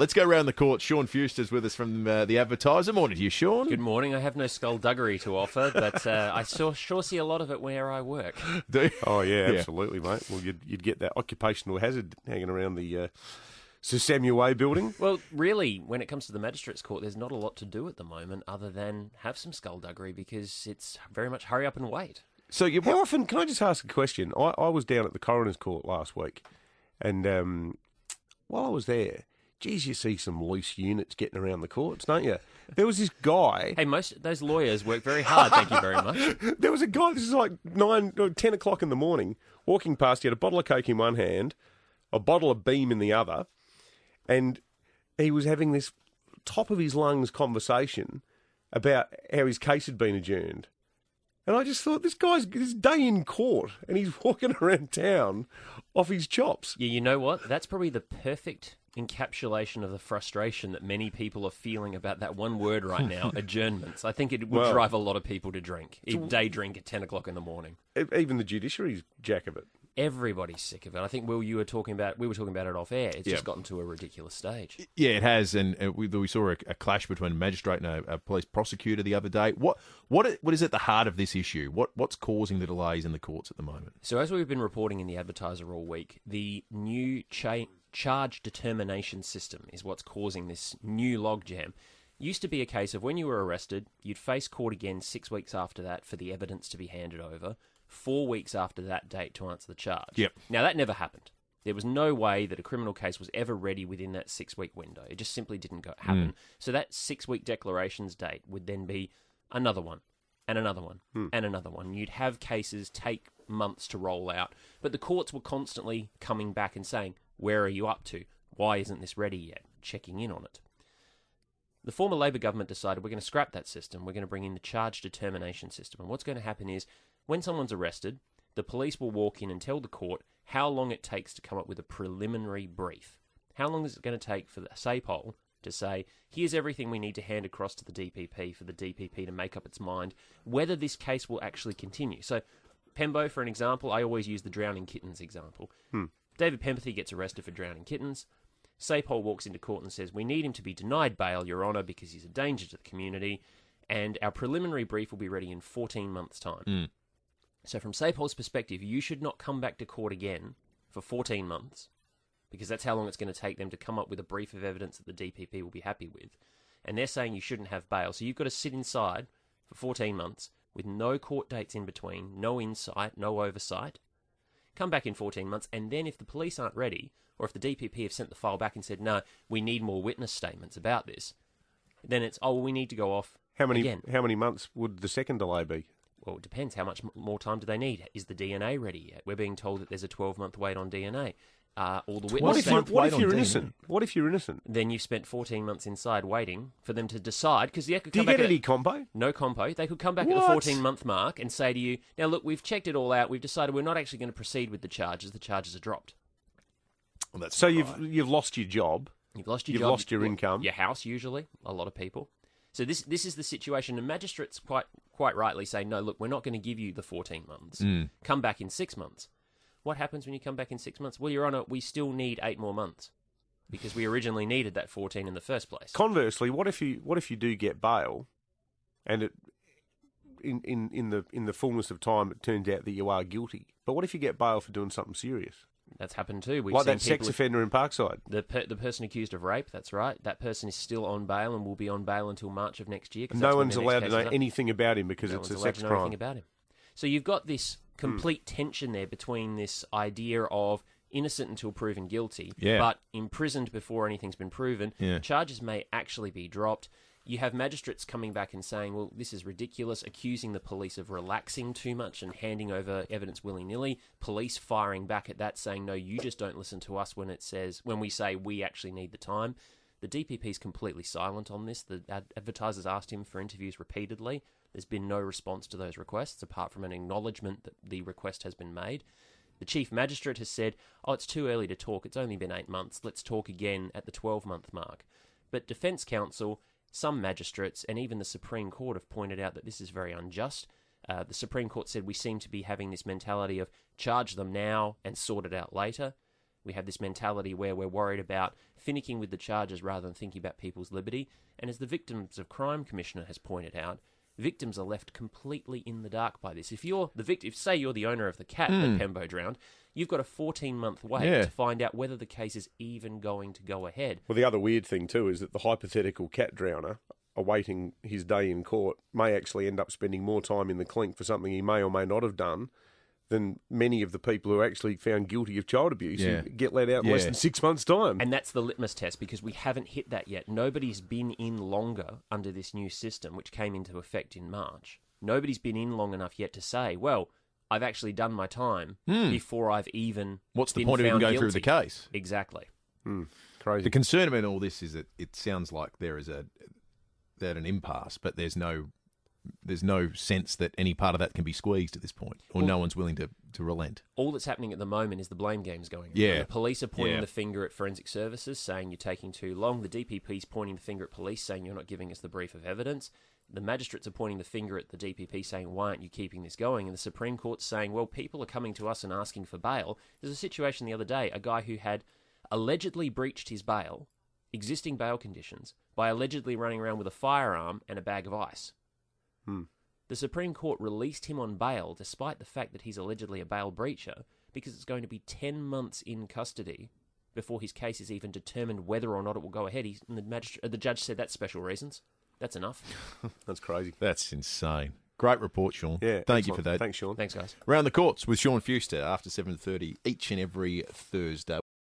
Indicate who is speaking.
Speaker 1: Let's go around the court. Sean Fewster's with us from uh, the Advertiser. Morning to you, Sean.
Speaker 2: Good morning. I have no skullduggery to offer, but uh, I sure, sure see a lot of it where I work.
Speaker 1: Do you?
Speaker 3: Oh yeah,
Speaker 1: Yeah.
Speaker 3: absolutely, mate. Well, you'd, you'd get that occupational hazard hanging around the uh, Sir Samuel Way building.
Speaker 2: Well, really, when it comes to the magistrates' court, there's not a lot to do at the moment other than have some skullduggery because it's very much hurry up and wait.
Speaker 1: So you
Speaker 3: How often? Can I just ask a question? I, I was down at the coroner's court last week, and um, while I was there, geez, you see some loose units getting around the courts, don't you? There was this guy.
Speaker 2: Hey, most those lawyers work very hard. Thank you very much.
Speaker 3: There was a guy. This is like nine, or ten o'clock in the morning. Walking past, he had a bottle of coke in one hand, a bottle of Beam in the other, and he was having this top of his lungs conversation about how his case had been adjourned. And I just thought, this guy's this day in court, and he's walking around town off his chops.
Speaker 2: Yeah, you know what? That's probably the perfect encapsulation of the frustration that many people are feeling about that one word right now, adjournments. I think it would
Speaker 3: Well-
Speaker 2: drive a lot of people to drink, day drink at 10 o'clock in the morning.
Speaker 3: E- Even the judiciary's jack of it.
Speaker 2: Everybody's sick of it. I think Will, you were talking about. We were talking about it off air. It's
Speaker 1: Yeah.
Speaker 2: just gotten to a ridiculous stage.
Speaker 1: Yeah, it has, and uh, we, we saw a, a clash between a magistrate and a, a police prosecutor the other day. What what what is at the heart of this issue? What what's causing the delays in the courts at the moment?
Speaker 2: So, as we've been reporting in the Advertiser all week, the new cha- charge determination system is what's causing this new logjam. Used to be a case of when you were arrested, you'd face court again six weeks after that for the evidence to be handed over, four weeks after that date to answer the charge.
Speaker 1: Yep.
Speaker 2: Now, that never happened. There was no way that a criminal case was ever ready within that six week window. It just simply didn't go, happen. Mm. So, that six week declarations date would then be another one and another one hmm. and another one. You'd have cases take months to roll out, but the courts were constantly coming back and saying, Where are you up to? Why isn't this ready yet? Checking in on it. The former Labor government decided we're going to scrap that system. We're going to bring in the charge determination system. And what's going to happen is when someone's arrested, the police will walk in and tell the court how long it takes to come up with a preliminary brief. How long is it going to take for the SAPOL to say, here's everything we need to hand across to the DPP for the DPP to make up its mind whether this case will actually continue? So, Pembo, for an example, I always use the drowning kittens example. Hmm. David Penberthy gets arrested for drowning kittens. Sapol walks into court and says, We need him to be denied bail, Your Honour, because he's a danger to the community, and our preliminary brief will be ready in 14 months' time. Mm. So, from Sapol's perspective, you should not come back to court again for 14 months, because that's how long it's going to take them to come up with a brief of evidence that the DPP will be happy with. And they're saying you shouldn't have bail. So, you've got to sit inside for 14 months with no court dates in between, no insight, no oversight come back in 14 months, and then if the police aren't ready, or if the DPP have sent the file back and said, no, we need more witness statements about this, then it's, oh, we need to go off
Speaker 3: How many
Speaker 2: again.
Speaker 3: how many months would the second delay be?
Speaker 2: Well, it depends. How much more time do they need? Is the DNA ready yet? We're being told that there's a 12 month wait on DNA. Uh, all the
Speaker 3: What if, you,
Speaker 1: month
Speaker 3: what if you're innocent? What if you're innocent?
Speaker 2: then you've spent 14 months inside waiting for them to decide because yeah, could
Speaker 3: Do you get any compo?
Speaker 2: no compo. They could come back at the 14 month mark and say to you, now look, we've checked it all out. We've decided we're not actually going to proceed with the charges. The charges are dropped.
Speaker 1: Well, that's
Speaker 3: So you've
Speaker 1: right.
Speaker 3: you've lost your job.
Speaker 2: You've lost your
Speaker 3: You've
Speaker 2: job,
Speaker 3: lost your income.
Speaker 2: your house. Usually, a lot of people. So this this is the situation, and magistrates quite quite rightly say, no, look, we're not going to give you the fourteen months. Come back in six months. What happens when you come back in six months? Well, Your Honour, we still need eight more months because we originally needed that fourteen in the first place.
Speaker 3: Conversely, what if you what if you do get bail, and it in, in, in the in the fullness of time it turns out that you are guilty. But what if you get bail for doing something serious,
Speaker 2: That's happened too. We've
Speaker 3: like that sex offender in Parkside?
Speaker 2: The per, the person accused of rape, that's right. That person is still on bail and will be on bail until March of next year.
Speaker 3: No one's allowed to know anything about him because
Speaker 2: no
Speaker 3: it's
Speaker 2: one's
Speaker 3: a
Speaker 2: allowed
Speaker 3: sex
Speaker 2: to know
Speaker 3: crime.
Speaker 2: anything about him. So you've got this Hmm. complete tension there between this idea of innocent until proven guilty,
Speaker 1: Yeah.
Speaker 2: but imprisoned before anything's been proven.
Speaker 1: Yeah.
Speaker 2: Charges may actually be dropped. You have magistrates coming back and saying, well, this is ridiculous, accusing the police of relaxing too much and handing over evidence willy nilly. Police firing back at that, saying, no, you just don't listen to us when it says, when we say we actually need the time. The DPP is completely silent on this. The ad- advertisers asked him for interviews repeatedly. There's been no response to those requests apart from an acknowledgement that the request has been made. The chief magistrate has said, "Oh, it's too early to talk. It's only been 8 months. Let's talk again at the 12-month mark." But defense counsel, some magistrates and even the Supreme Court have pointed out that this is very unjust. Uh, the Supreme Court said we seem to be having this mentality of charge them now and sort it out later. We have this mentality where we're worried about finicking with the charges rather than thinking about people's liberty. And as the Victims of Crime Commissioner has pointed out, victims are left completely in the dark by this. If you're the victim, if say you're the owner of the cat that hmm. Pembo drowned, you've got a 14 month wait
Speaker 1: Yeah.
Speaker 2: to find out whether the case is even going to go ahead.
Speaker 3: Well, the other weird thing too is that the hypothetical cat drowner awaiting his day in court may actually end up spending more time in the clink for something he may or may not have done than many of the people who are actually found guilty of child abuse
Speaker 1: Yeah.
Speaker 3: who get let out in less than six months' time.
Speaker 2: And that's the litmus test because we haven't hit that yet. Nobody's been in longer under this new system, which came into effect in March. Nobody's been in long enough yet to say, well, I've actually done my time hmm. before I've even.
Speaker 1: What's the
Speaker 2: been
Speaker 1: point of even
Speaker 2: found
Speaker 1: going through the case?
Speaker 2: Exactly. Hmm.
Speaker 3: Crazy.
Speaker 1: The concern about all this is that it sounds like there is a that an impasse, but there's no there's no sense that any part of that can be squeezed at this point, or no one's willing to, to relent.
Speaker 2: All that's happening at the moment is the blame game's going on.
Speaker 1: Yeah.
Speaker 2: The police are pointing
Speaker 1: Yeah.
Speaker 2: the finger at forensic services, saying you're taking too long. The DPP's pointing the finger at police, saying you're not giving us the brief of evidence. The magistrates are pointing the finger at the DPP, saying why aren't you keeping this going? And the Supreme Court's saying, well, people are coming to us and asking for bail. There's a situation the other day, a guy who had allegedly breached his bail, existing bail conditions, by allegedly running around with a firearm and a bag of ice. The Supreme Court released him on bail despite the fact that he's allegedly a bail breacher because it's going to be 10 months in custody before his case is even determined whether or not it will go ahead. He's, and the, magistr- uh, the judge said that's special reasons. That's enough.
Speaker 3: That's crazy.
Speaker 1: That's insane. Great report, Sean.
Speaker 3: Yeah.
Speaker 1: Thank you for that.
Speaker 3: Thanks, Sean.
Speaker 2: Thanks, guys.
Speaker 1: Round the courts with Sean Fewster after seven thirty each and every Thursday.